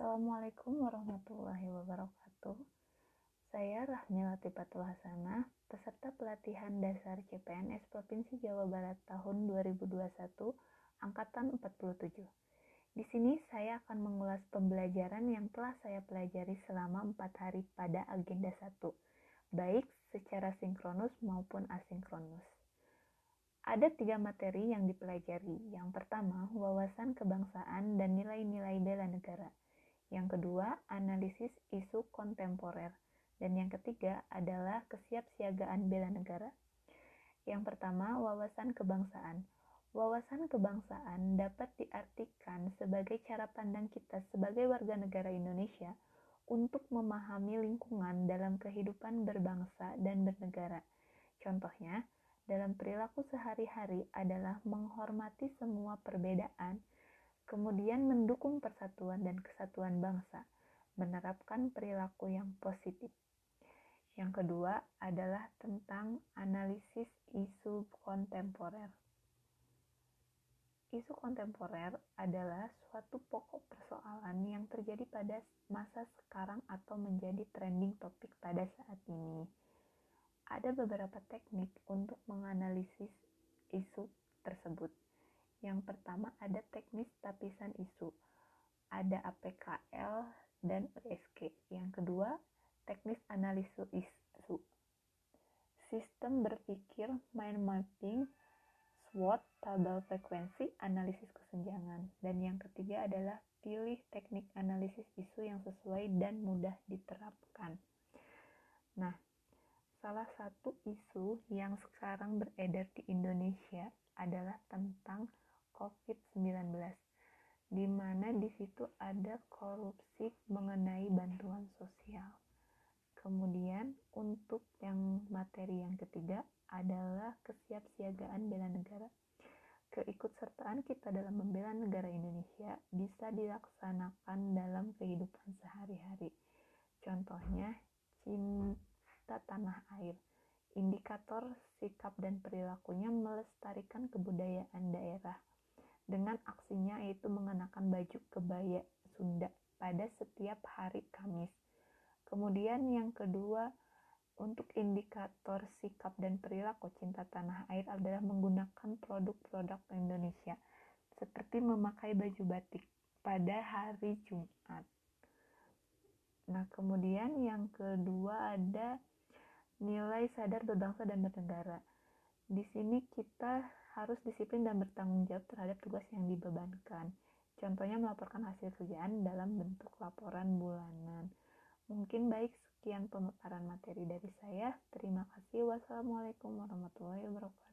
Assalamualaikum warahmatullahi wabarakatuh. Saya Rahmi Latifatul Hasanah, peserta pelatihan dasar CPNS Provinsi Jawa Barat tahun 2021, angkatan 47. Di sini saya akan mengulas pembelajaran yang telah saya pelajari selama 4 hari pada agenda 1, baik secara sinkronus maupun asinkronus. Ada tiga materi yang dipelajari. Yang pertama, wawasan kebangsaan dan nilai-nilai bela negara. Yang kedua, analisis isu kontemporer. Dan yang ketiga adalah kesiapsiagaan bela negara. Yang pertama, wawasan kebangsaan. Wawasan kebangsaan dapat diartikan sebagai cara pandang kita sebagai warga negara Indonesia untuk memahami lingkungan dalam kehidupan berbangsa dan bernegara. Contohnya, dalam perilaku sehari-hari adalah menghormati semua perbedaan, kemudian mendukung persatuan dan kesatuan bangsa, menerapkan perilaku yang positif. Yang kedua adalah tentang analisis isu kontemporer. Isu kontemporer adalah suatu pokok persoalan yang terjadi pada masa sekarang atau menjadi trending topik pada saat ini. Ada beberapa teknik untuk menganalisis isu tersebut. Yang pertama ada teknis tapisan isu. Ada APKL dan ESG. Yang kedua, teknis analisis isu. Sistem berpikir mind mapping, SWOT, tabel frekuensi, analisis kesenjangan. Dan yang ketiga adalah pilih teknik analisis isu yang sesuai dan mudah diterapkan. Nah, salah satu isu yang sekarang beredar di Indonesia adalah tentang COVID-19 di mana di situ ada korupsi mengenai bantuan sosial. Kemudian untuk yang materi yang ketiga adalah kesiapsiagaan bela negara. Keikutsertaan kita dalam membela negara Indonesia bisa dilaksanakan dalam kehidupan sehari-hari. Contohnya cinta tanah air. Indikator sikap dan perilakunya melestarikan kebudayaan daerah dengan aksinya yaitu mengenakan baju kebaya Sunda pada setiap hari Kamis. Kemudian yang kedua, untuk indikator sikap dan perilaku cinta tanah air adalah menggunakan produk-produk Indonesia seperti memakai baju batik pada hari Jumat. Nah, kemudian yang kedua ada nilai sadar berbangsa dan bernegara. Di sini kita harus disiplin dan bertanggung jawab terhadap tugas yang dibebankan. Contohnya melaporkan hasil kerjaan dalam bentuk laporan bulanan. Mungkin baik sekian pemaparan materi dari saya. Terima kasih. Wassalamualaikum warahmatullahi wabarakatuh.